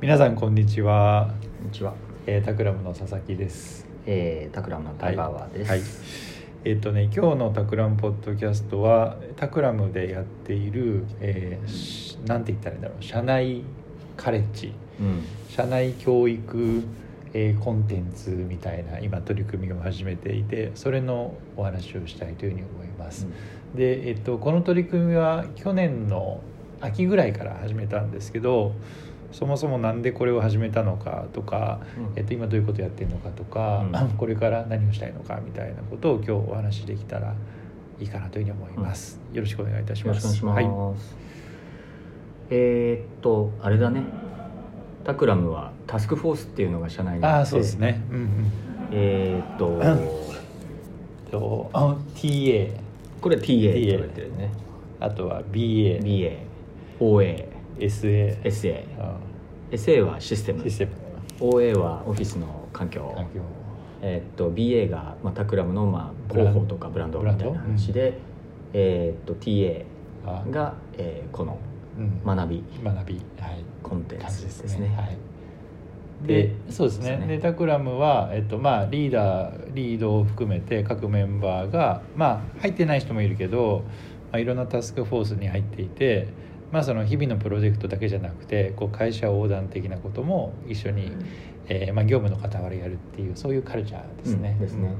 皆さんこんにちは、こんにちは。えー、タクラムの佐々木です。えー、タクラムの田川です。はい。えっ、とね今日のタクラムポッドキャストはタクラムでやっている、えーしなんて言ったらいいんだろう社内カレッジうん。社内教育、えーコンテンツみたいな今取り組みを始めていてそれのお話をしたいというふうに思います。で、えっと、この取り組みは去年の秋ぐらいから始めたんですけどそもそもなんでこれを始めたのかとか、うんえっと、今どういうことやってるのかとか、うん これから何をしたいのかみたいなことを今日お話しできたらいいかなというふうに思います。よろしくお願いいたしよろます。しくお願いします。えーっとあれだね。タクラムはタスクフォースっていうのが社内にはい、ああそうです。ね。うんうん。えーっと とあ TA これ TA って言われてるね。あとは BA、SA、SA。あ SA はシステム。シ。ステム。OA はオフィスの環境。環境。えーっと BA がまあタクラムのまあ広報とかブランドみたいな話で、えーっと TA あ。が、えーこのうん。学び。学び。はい。コンテン感じですツですね。ねはい。でそうですね。ですね。でタクラムは、えっとまあ、リーダーリードを含めて各メンバーが、まあ、入ってない人もいるけど、まあ、いろんなタスクフォースに入っていて、まあ、その日々のプロジェクトだけじゃなくてこう会社横断的なことも一緒に、えーまあ、業務の傍らやるっていうそういうカルチャーですね。うんですね。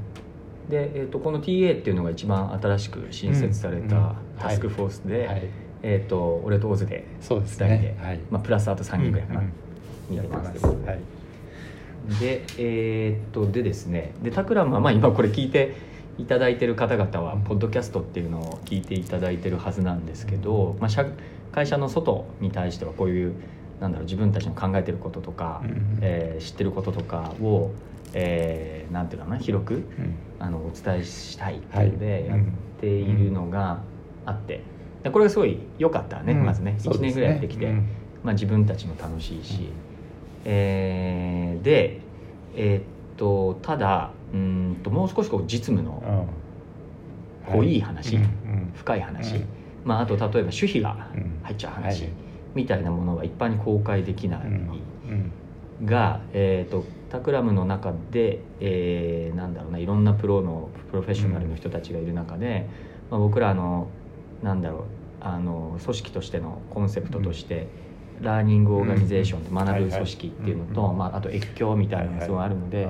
で、えー、とこの TA っていうのが一番新しく新設されうん。たタスクフォースで、はい、えー、と俺とオズでそうです2人で、ね。はい。まあ、プラスあと3人ぐらいかな、うんうん。やってますはい。でえっ、とでですね。でタクラムはまあ今これ聞いていただいてる方々はうん。ポッドキャストっていうのを聞いていただいてるはずなんですけど、まあ、社会社の外に対してはこういうなんだろう自分たちの考えてることとか、うんうん。えー知ってることとかを、えーなんていうのかな広くうん。あのお伝えしたいっていうのではい。やっているのがあって、でこれがすごい良かったね、うん。まずね。1そうです年ぐらいやってきて、うん。まあ、自分たちも楽しいし、うん。えーでえーっとただうーんともう少しこう実務のうん。濃い話うんうん。深い話、うん。まあ、あと例えば守秘がうん。入っちゃう話、はい。みたいなものは一般に公開できない、うん。が、えー、とタクラムの中で、えーなんだろうないろんなプロのプロフェッショナルの人たちがいる中で、まあ、僕らあのなんだろうあの組織としてのコンセプトとして、ラーニングオーガニゼーションって学ぶ組織っていうのと、まあ、あと越境みたいなのがすごいあるので、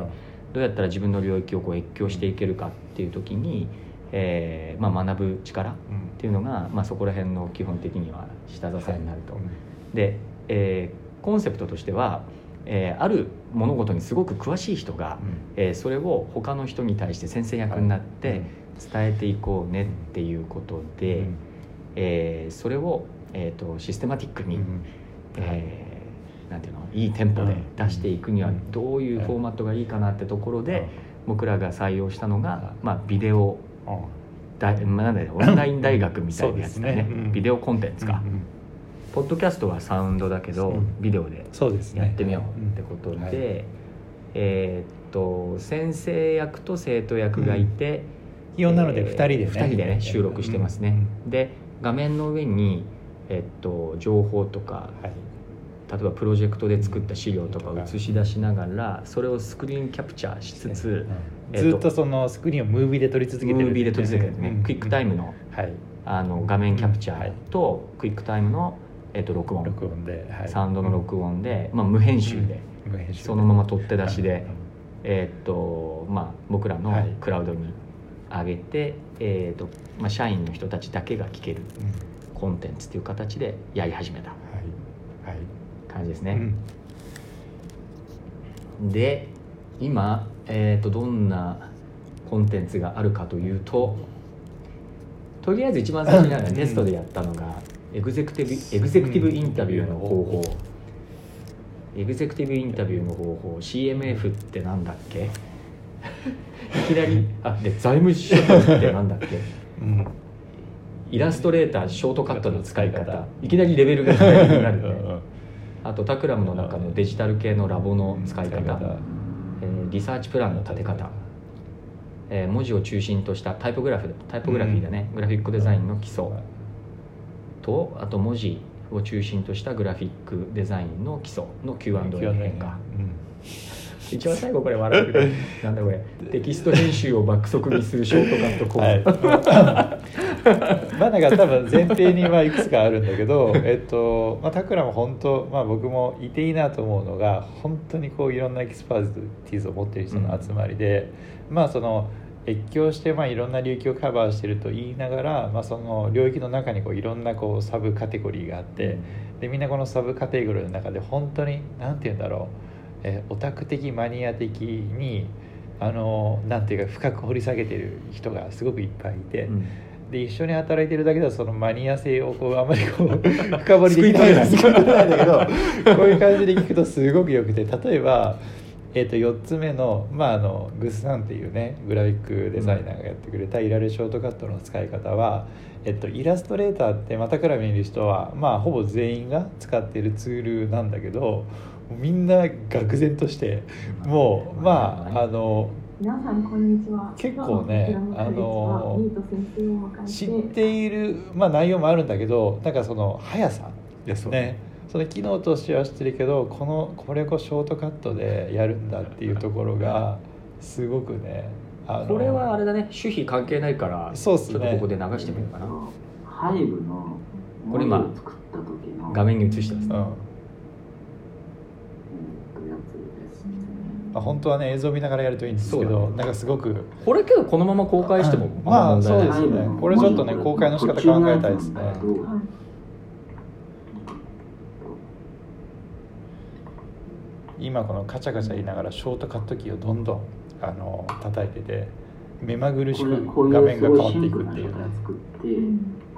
どうやったら自分の領域をこう越境していけるかっていう時に、えーまあ、学ぶ力っていうのが、まあ、そこら辺の基本的には下支えになると。で、えーコンセプトとしては、えーある物事にすごく詳しい人が、えーそれを他の人に対して先生役になって伝えていこうねっていうことで、えーそれを、えー、とシステマティックに、えーなんていうの？いいテンポで出していくにはうんどういうフォーマットがいいかなってところで、僕らが採用したのが、まあ、ビデオ大まあなんだ オンライン大学みたいなやつだね。ね。うん。ビデオコンテンツか、ポッドキャストはサウンドだけど、うん。ビデオでそうですねやってみようってことで、うん。はい。えーっと先生役と生徒役がいて、なので2人でね。2人でね収録してますね、で画面の上に、えっと情報とかはい。例えばプロジェクトで作った資料とかを映し出しながらそれをスクリーンキャプチャーしつつ、えっとずっとそのスクリーンをムービーで撮り続けてるムービーで撮り続けてるね、うん。クイックタイムのはい。あの画面キャプチャーはい。と QuickTimeの、えっと録音。録音で、はい。サウンドの録音で、まあ、無編集で、編集で。そのまま取って出しで、うん。えーっとまあ、僕らのはい。クラウドに上げて、えーっとまあ、社員の人たちだけが聞ける。うんコンテンツっていう形でやり始めた。はい。はい。感じですね、うんで今、えーっとどんなコンテンツがあるかというととりあえず一番最初にあるテストでやったのがエグゼクティブエグゼクティブインタビューの方法。エグゼクティブインタビューの方法。CMF ってなんだっけ？いきなりあで財務諸表ってなんだっけ？うんイラストレーターショートカットの使い方。いきなりレベルが高くなるね。あとタクラムの中のデジタル系のラボの使い方、えーリサーチプランの立て方、えー文字を中心としたタイポグラフタイポグラフィーだね、グラフィックデザインの基礎。とあと文字を中心としたグラフィックデザインの基礎の Q&A の変化、うん一番最後これ笑うけど なんだこれテキスト編集を爆速にするショートカットコード、はい、まあなんか多分前提にはいくつかあるんだけど えっとまあタクラムも本当まあ僕もいていいなと思うのが本当にこういろんな expertise を持っている人の集まりで、うん、まあその越境してまあいろんな領域をカバーしてると言いながら、まあ、その領域の中にこういろんなこうサブカテゴリーがあってでみんなこのサブカテゴリーの中で本当に何て言うんだろうえオタク的マニア的にあのなんていうか深く掘り下げてる人がすごくいっぱいいて、うん、で一緒に働いてるだけではそのマニア性をこうあまりこう 深掘りできない。んだけど。こういう感じで聞くとすごくよくて例えば。えー、と4つ目の,、まあ、あのグスさんっていうねグラフィックデザイナーがやってくれたイラレショートカットの使い方は、えっと、イラストレーターってまたから見る人は、まあ、ほぼ全員が使っているツールなんだけどみんな愕然としてもうまああの皆さんこんにちは。結構ねあの知っている、まあ、内容もあるんだけどなんかその速さ。ですね。その機能としては知ってるけどこのこれをショートカットでやるんだっていうところがすごくねこれはあれだね。守秘関係ないからそうす、ね、ちょっとここで流してみようかな。ハイブのこれ今画面に映してます、うんあ本当はね映像見ながらやるといいんですけど、ね、なんかすごくこれけどこのまま公開してもまあそうですね。これちょっとね公開の仕方考えたいですね。今このカチャカチャ言いながらショートカットキーをどんどんあの叩いてて目まぐるしく画面が変わっていくっていうね。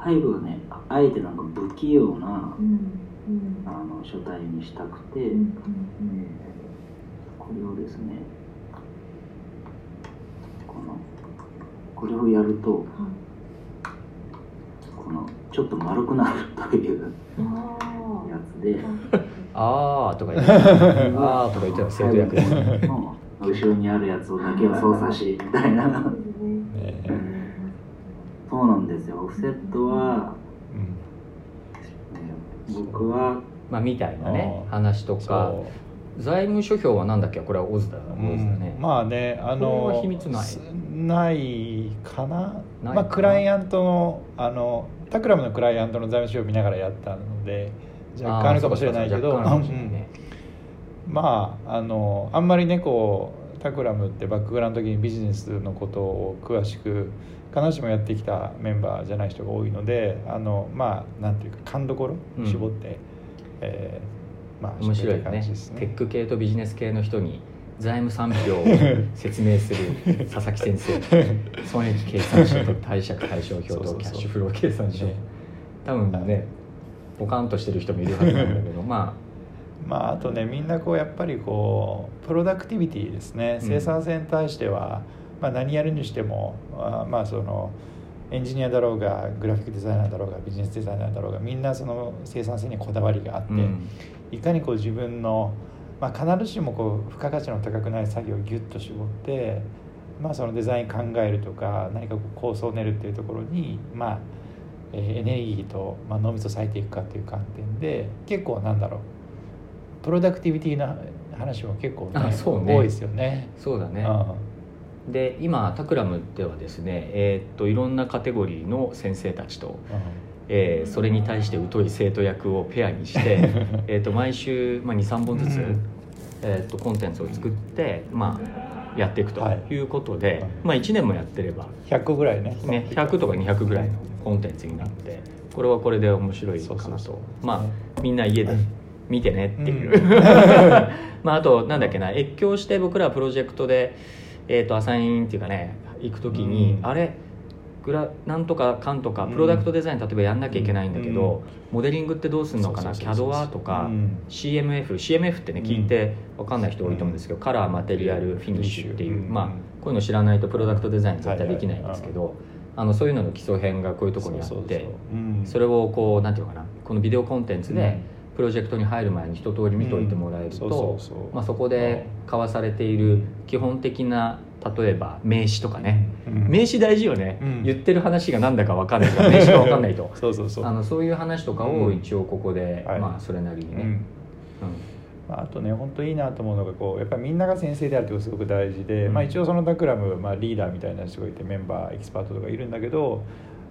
背後がねあえてなんか不器用な、うん、あの書体にしたくて、うん、これをですねこのこれをやると、このちょっと丸くなるというやつで「ああ」とか言って「ああ」とか言ってた 生徒役。で後ろにあるやつだけを操作しみたいな。そうなんですよ。オフセットは、うん、僕はまあみたいなね話とか財務諸表はなんだっけ？これはオズだ、うん、ね。まあねあの秘密ない。ないかな？まあクライアントのあのタクラムのクライアントの財務諸表を見ながらやったので若干あるかもしれないけど、ね、まああのあんまりねこうタクラムってバックグラウンド的にビジネスのことを詳しく必ずしもやってきたメンバーじゃない人が多いのであのまあなんていうか勘どころ絞って、うん、えーまあ、面白いよね、ね、テック系とビジネス系の人に財務産票を 説明する佐々木先生。損益計算書と貸借対照表と キャッシュフロー計算書。多分ねポカンとしてる人もいるはずなんだけどまあ。まあ、あとねみんなこうやっぱりこうプロダクティビティですね。生産性に対しては、うん、まあ、何やるにしてもあまあそのエンジニアだろうがグラフィックデザイナーだろうがビジネスデザイナーだろうがみんなその生産性にこだわりがあって、うん、いかにこう自分の、まあ、必ずしもこう付加価値の高くない作業をギュッと絞って、まあ、そのデザイン考えるとか何かこう構想を練るっていうところに、まあえー、エネルギーと、まあ、脳みそ割いていくかっていう観点で結構なんだろうプロダクティビティな話も結構、ね、ね、多いですよね。そうだね、うん。で今タクラムではですね、えー、っといろんなカテゴリーの先生たちと、えー、それに対して疎い生徒役をペアにして えと毎週、まあ、23本ずつ、えー、とコンテンツを作って、まあ、やっていくとい。うことで、はい、まあ、1年もやってれば100個ぐらいね。ね100とか200ぐらいのコンテンツになってこれはこれで面白いかなと。まあみんな家で見てねっていう、うん、まああとなんだっけな越境して僕らプロジェクトでえーと、アサインっていうかね行く時に、うん、あれグラなんとかかんとかプロダクトデザイン例えばやんなきゃいけないんだけど、うん、モデリングってどうするのかな？CAD はとか、うん、CMF CMF ってね聞いて分かんない人多いと思うんですけど、カラーマテリアルフィニッシュ。っていう、まあこういうの知らないとプロダクトデザイン絶対できないんですけど、あのそういうのの基礎編がこういうところにあってそれをこうなんていうかな？このビデオコンテンツで、プロジェクトに入る前に一通り見といてもらえるとそこで交わされている基本的な例えば名刺とかね、うん、名刺大事よね、うん、言ってる話が何だか分かんないから名刺が分かんないと。そうそうそう。あのそういう話とかを一応ここで、うん、まあそれなりにね、うん。あとね本当いいなと思うのがこうやっぱりみんなが先生であるってことすごく大事で、まあ、一応そのダクラム、まあ、リーダーみたいな人がいてメンバーエキスパートとかいるんだけど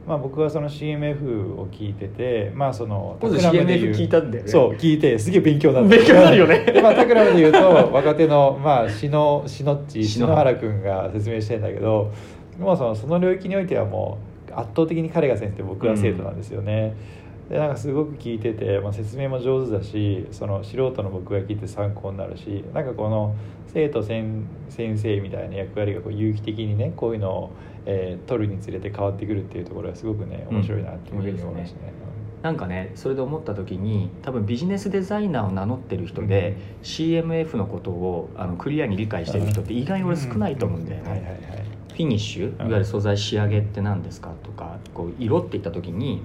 まあ、僕はその CMF を聞いててまあその今度 CMF 聞いたんだよね。そう聞いてすげえ勉強になった。勉強になるよね。まあタクラムで言うと若手のまあ篠篠っち篠原君が説明してんだけどもうそのその領域においてはもう圧倒的に彼が先生僕は生徒なんですよね、うん、でなんかすごく聞いてて、まあ、説明も上手だしその素人の僕が聞いて参考になるしなんかこの生徒先生みたいな役割がこう有機的にねこういうのをえー、取るにつれて変わってくるっていうところがすごくね面白いなっていうふうに思いましたね。うん、なんかねそれで思った時に多分ビジネスデザイナーを名乗ってる人で、うん、CMF のことをあのクリアに理解してる人って意外に俺少ないと思うんだよね。フィニッシュいわゆる素材仕上げって何ですかとかこう色って言った時に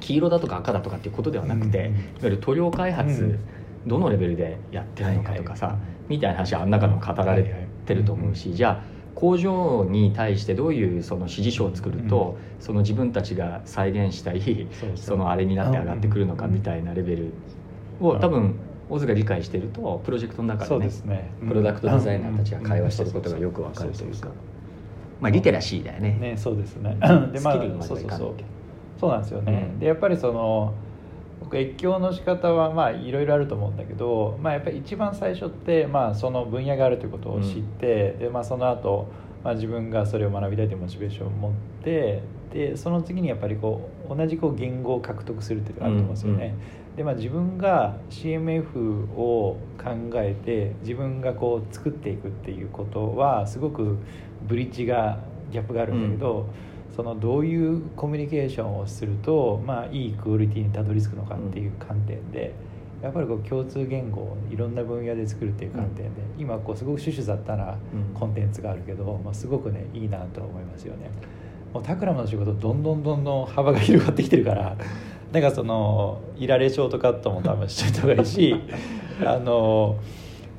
黄色だとか赤だとかっていうことではなくて、いわゆる塗料開発、どのレベルでやってるのかとかさ、みたいな話はあん中でも語られてると思うし、じゃあ工場に対してどういうその指示書を作ると、うん、その自分たちが再現したいそのあれになって上がってくるのかみたいなレベルを多分オズが理解してるとプロジェクトの中でね、ね、プロダクトデザイナーたちが会話してることがよくわかるというかまあリテラシーだよね。ねそうですね。でまあそうそうそうそうなんですよね。うん、でやっぱりその僕越境の仕方はまあいろいろあると思うんだけど、まあ、やっぱり一番最初って、まあ、その分野があるということを知って、うん、でまあ、その後、まあ自分がそれを学びたいというモチベーションを持ってでその次にやっぱりこう同じこう言語を獲得するっていうのがあると思うんですよね。うんうん、でまあ、自分が CMF を考えて自分がこう作っていくっていうことはすごくブリッジがギャップがあるんだけど。うんそのどういうコミュニケーションをすると、まあ、いいクオリティにたどり着くのかっていう観点で、やっぱりこう共通言語をいろんな分野で作るっていう観点で、今こうすごくシュシュ雑多なコンテンツがあるけど、まあ、すごくねいいなと思いますよね。もうタクラムの仕事どんどんどんどん幅が広がってきてるからなんかそのいられショートカットも多分しといた方がいいし あの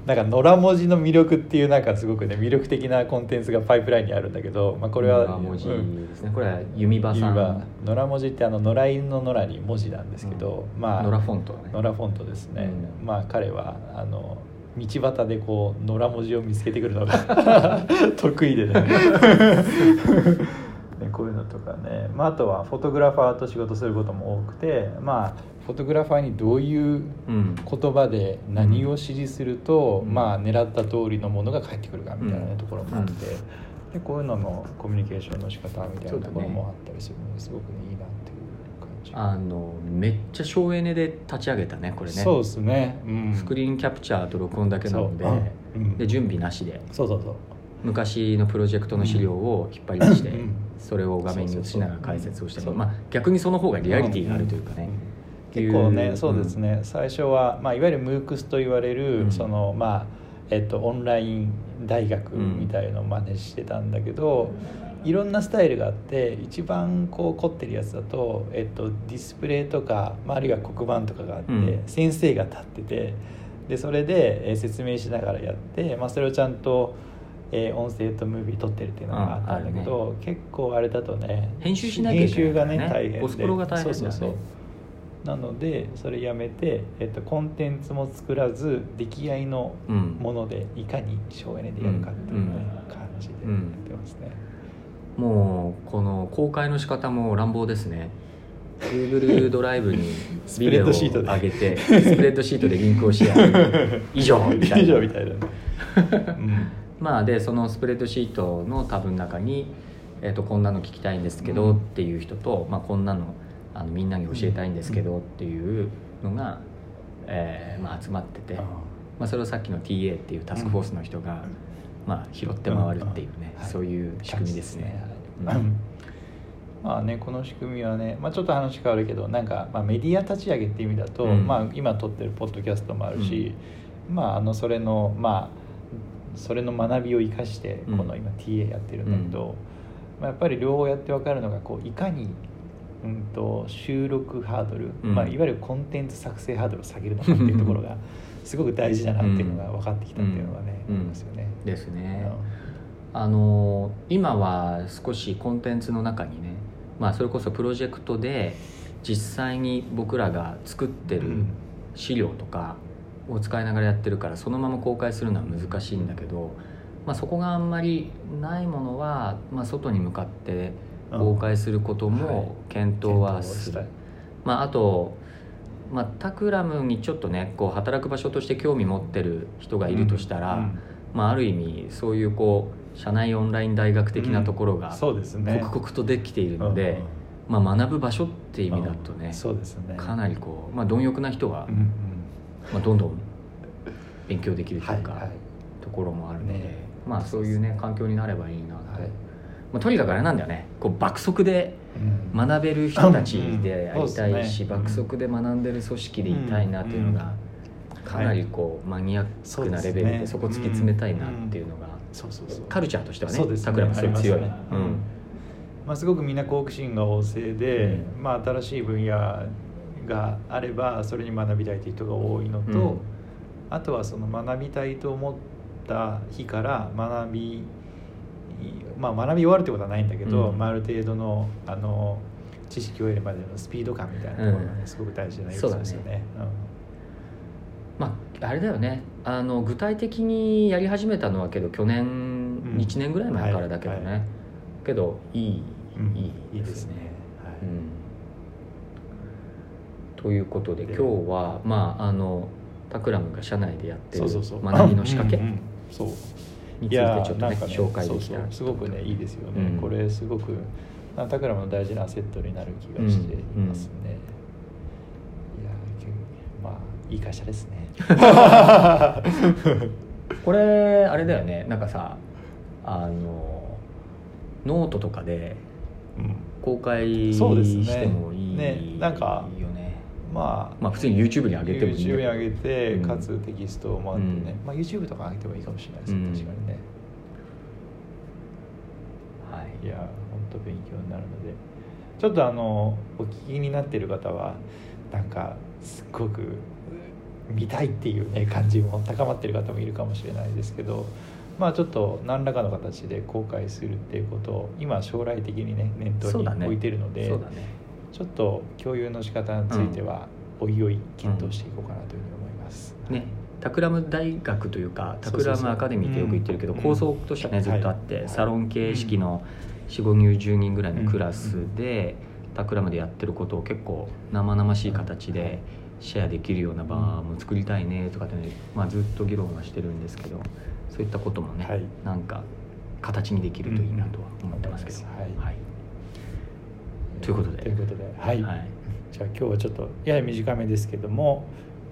なんか野良文字の魅力っていうなんかすごくね魅力的なコンテンツがパイプラインにあるんだけど、まあ、これは野良文字ですね、うん、これは弓場さん。野良文字ってあの野良犬の野良に文字なんですけど、うん、まあ野良フォント、ね、野良フォントですね、うん、まあ彼はあの道端でこう野良文字を見つけてくるのが 得意でね。ね、こういうのとかね、まあ、あとはフォトグラファーと仕事することも多くてまあフォトグラファーにどういう言葉で何を指示すると、うん、まあ、狙った通りのものが返ってくるかみたいな、ね、ところもあって、でこういうののコミュニケーションの仕方みたいなところも。あったりするのですごく、ね、いいなっていう感じ。あのめっちゃ省エネで立ち上げたねこれね。そうですね、うん、スクリーンキャプチャーと録音だけなので,、う。ん、で準備なしで。そうそうそう。昔のプロジェクトの資料を引っ張り出して、それを画面に映しながら解説をしてまあ、逆にその方がリアリティがあるというかね、結構ねそうですね、最初は、まあ、いわゆるムークスと言われる、そのまあえっと、オンライン大学みたいのを真似してたんだけど、いろんなスタイルがあって一番こう凝ってるやつだと、えっと、ディスプレイとか、まあ、あるいは黒板とかがあって、うん、先生が立っててでそれで説明しながらやって、まあ、それをちゃんと、えー、音声とムービー撮ってるっていうのがあったんだけど、ね、結構あれだとね編集しなきゃいけない、ね、編集がね大変で。ね、そうそうそうなのでそれやめて、えっと、コンテンツも作らず出来合いのものでいかに省エネでやるかっていう、ね感じでやってますね、もうこの公開の仕方も乱暴ですね。Google ドライブにビデオを上げてスプレッドシートでリンクをシェア以上みたいな。以上みたいな、うん、まあでそのスプレッドシートのタブの中に、えーと、こんなの聞きたいんですけどっていう人と、まあ、こんなのあのみんなに教えたいんですけどっていうのが、えーまあ、集まってて、まあ、それをさっきの TA っていうタスクフォースの人が、まあ、拾って回るっていうね、そういう仕組みですね。まあね、この仕組みはね、まあ、ちょっと話変わるけどなんか、まあ、メディア立ち上げっていう意味だと、うん、まあ、今撮ってるポッドキャストもあるし、うん、まあ、あのそれのまあそれの学びを生かしてこの今 TA やってるんだけど、まあ、やっぱり両方やって分かるのがこういかにうんと、収録ハードル、うん、まあ、いわゆるコンテンツ作成ハードルを下げるのかっていうところが すごく大事だなっていうのが分かってきたっていうのがね、うん、ありますよね。ですね。あの今は少しコンテンツの中にね、まあ、それこそプロジェクトで実際に僕らが作ってる資料とかを使いながらやってるからそのまま公開するのは難しいんだけど、まあ、そこがあんまりないものは、まあ、外に向かって公開することも検討はする。まあ、あとまあ、タクラムにちょっとねこう働く場所として興味持ってる人がいるとしたら、うんうん、まあ、ある意味そういうこう社内オンライン大学的なところが刻々とできているので、まあ、学ぶ場所っていう意味だとね,、そうですね。かなりこう、まあ、貪欲な人は、まあ、どんどん勉強できるというか、はいはい、ところもあるので、ね、まあそういうね環境になればいいなと、はいまあ、とにかくあれなんだよね。こう爆速で学べる人たちでありたいし、爆速で学んでる組織でいたいなというのが、かなりこうマニアックなレベルでそこ突き詰めたいなっていうのが、カルチャーとしてはねタクラムすごい。強い。まあ、すごくみんな好奇心が旺盛で、まあ、新しい分野があればそれに学びたいという人が多いのと、あとはその学びたいと思った日から学びまあ、学び終わるってことはないんだけど、うん、まあ、ある程度のあの知識を得るまでのスピード感みたいなところがね、うん、すごく大事な要素ですよね。ね。うん、まああれだよね。あの具体的にやり始めたのはけど去年、うん、1年ぐらい前からだけどね、はい。はい、けどいい、いいいいですね。はい。ということで今日はまああのタクラムが社内でやってる学びの仕掛け。そうについてちょっとね、ね、紹介できたすごくねいいですよね、うん、これすごくタクラムの大事なアセットになる気がしていますね、うん。うん、いやまあいい会社ですね。これあれだよね。なんかさあのノートとかで公開してもいい、ねね、なんかまあ、まあ普通に YouTube に上げてもいい YouTube に上げて、かつテキストもあってね、まあ、YouTube とか上げてもいいかもしれないですね、確かにね。はい。いや本当勉強になるので。ちょっとあのお聞きになってる方はなんかすっごく見たいっていうね感じも高まってる方もいるかもしれないですけどまあちょっと何らかの形で公開するっていうことを今将来的にね念頭に置いてるので、ねね、ちょっと共有の仕方については、おいおい検討していこうかなというふうに思います。ね、タクラム大学というかタクラムアカデミーってよく言ってるけど、構想としてはねずっとあって、サロン形式の45人10人ぐらいのクラスで、タクラムでやってることを結構生々しい形でシェアできるような場も作りたいねとかってね、まあ、ずっと議論はしてるんですけどそういったこともね、はい、なんか形にできるといいなとは思ってますけど。はい、はいということで。ということで。はい、はい、じゃあ今日はちょっとやや短めですけども、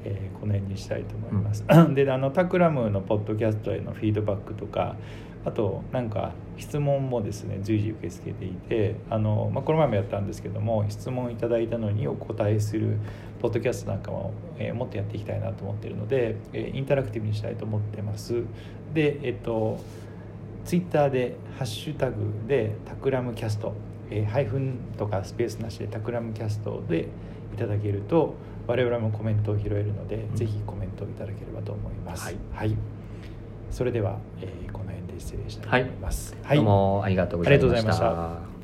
えー、この辺にしたいと思います、うん、であのタクラムのポッドキャストへのフィードバックとかあとなんか質問もですね随時受け付けていてあの、まあ、この前もやったんですけども質問いただいたのにお答えするポッドキャストなんかも、えー、もっとやっていきたいなと思っているので、えー、インタラクティブにしたいと思ってます。でえっとツイッターでハッシュタグでタクラムキャストえー、ハイフンとかスペースなしでタクラムキャストでいただけると我々もコメントを拾えるので、うん、ぜひコメントをいただければと思います。はい、はい、それでは、えー、この辺で失礼したいと思います。はい、はい、どうもありがとうございました。